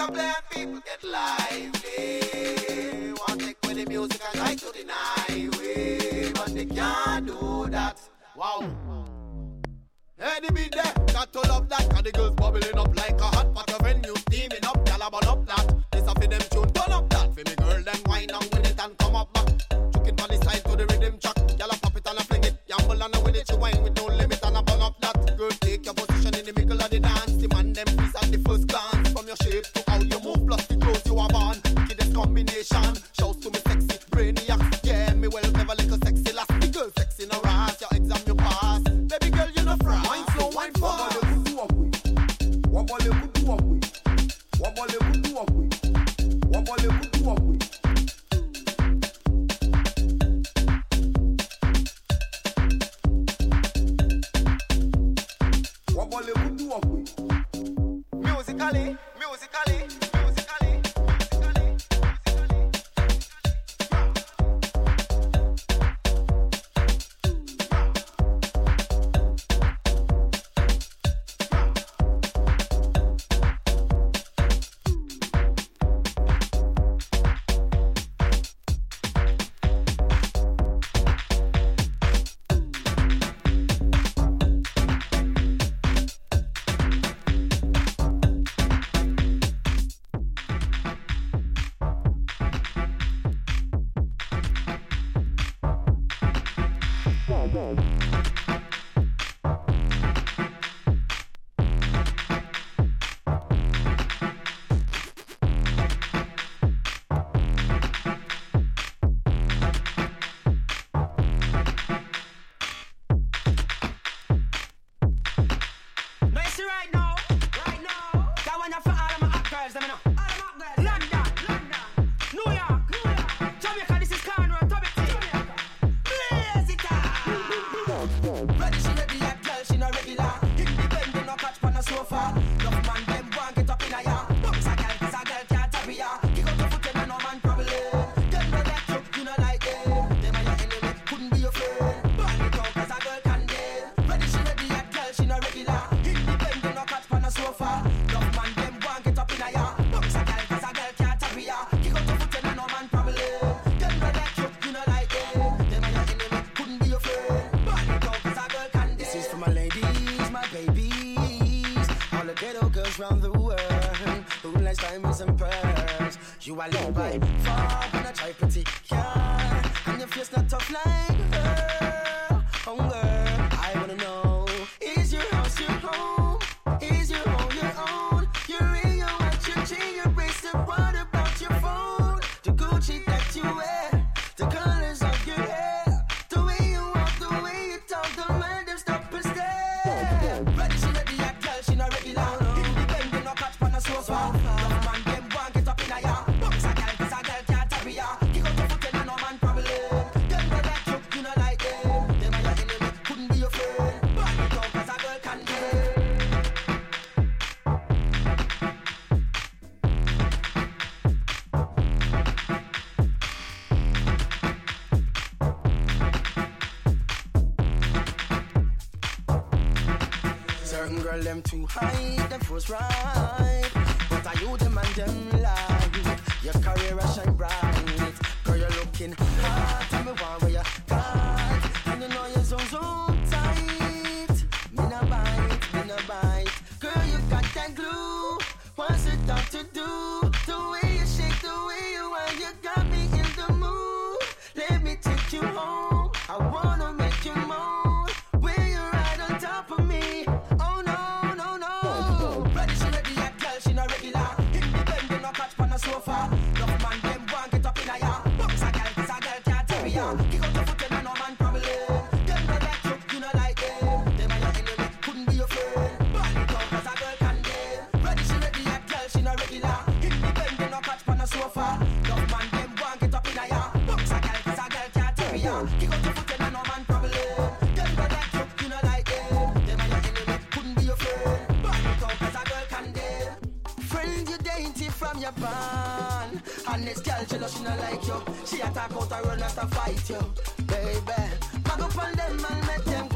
a blind people get lost. Musically, musically. a lip vibe. Fuck, and I try pretty. I hide them first right pan. And this girl jealous, she no like you. She attack out a run, out a fight you, baby. Back up on them and make them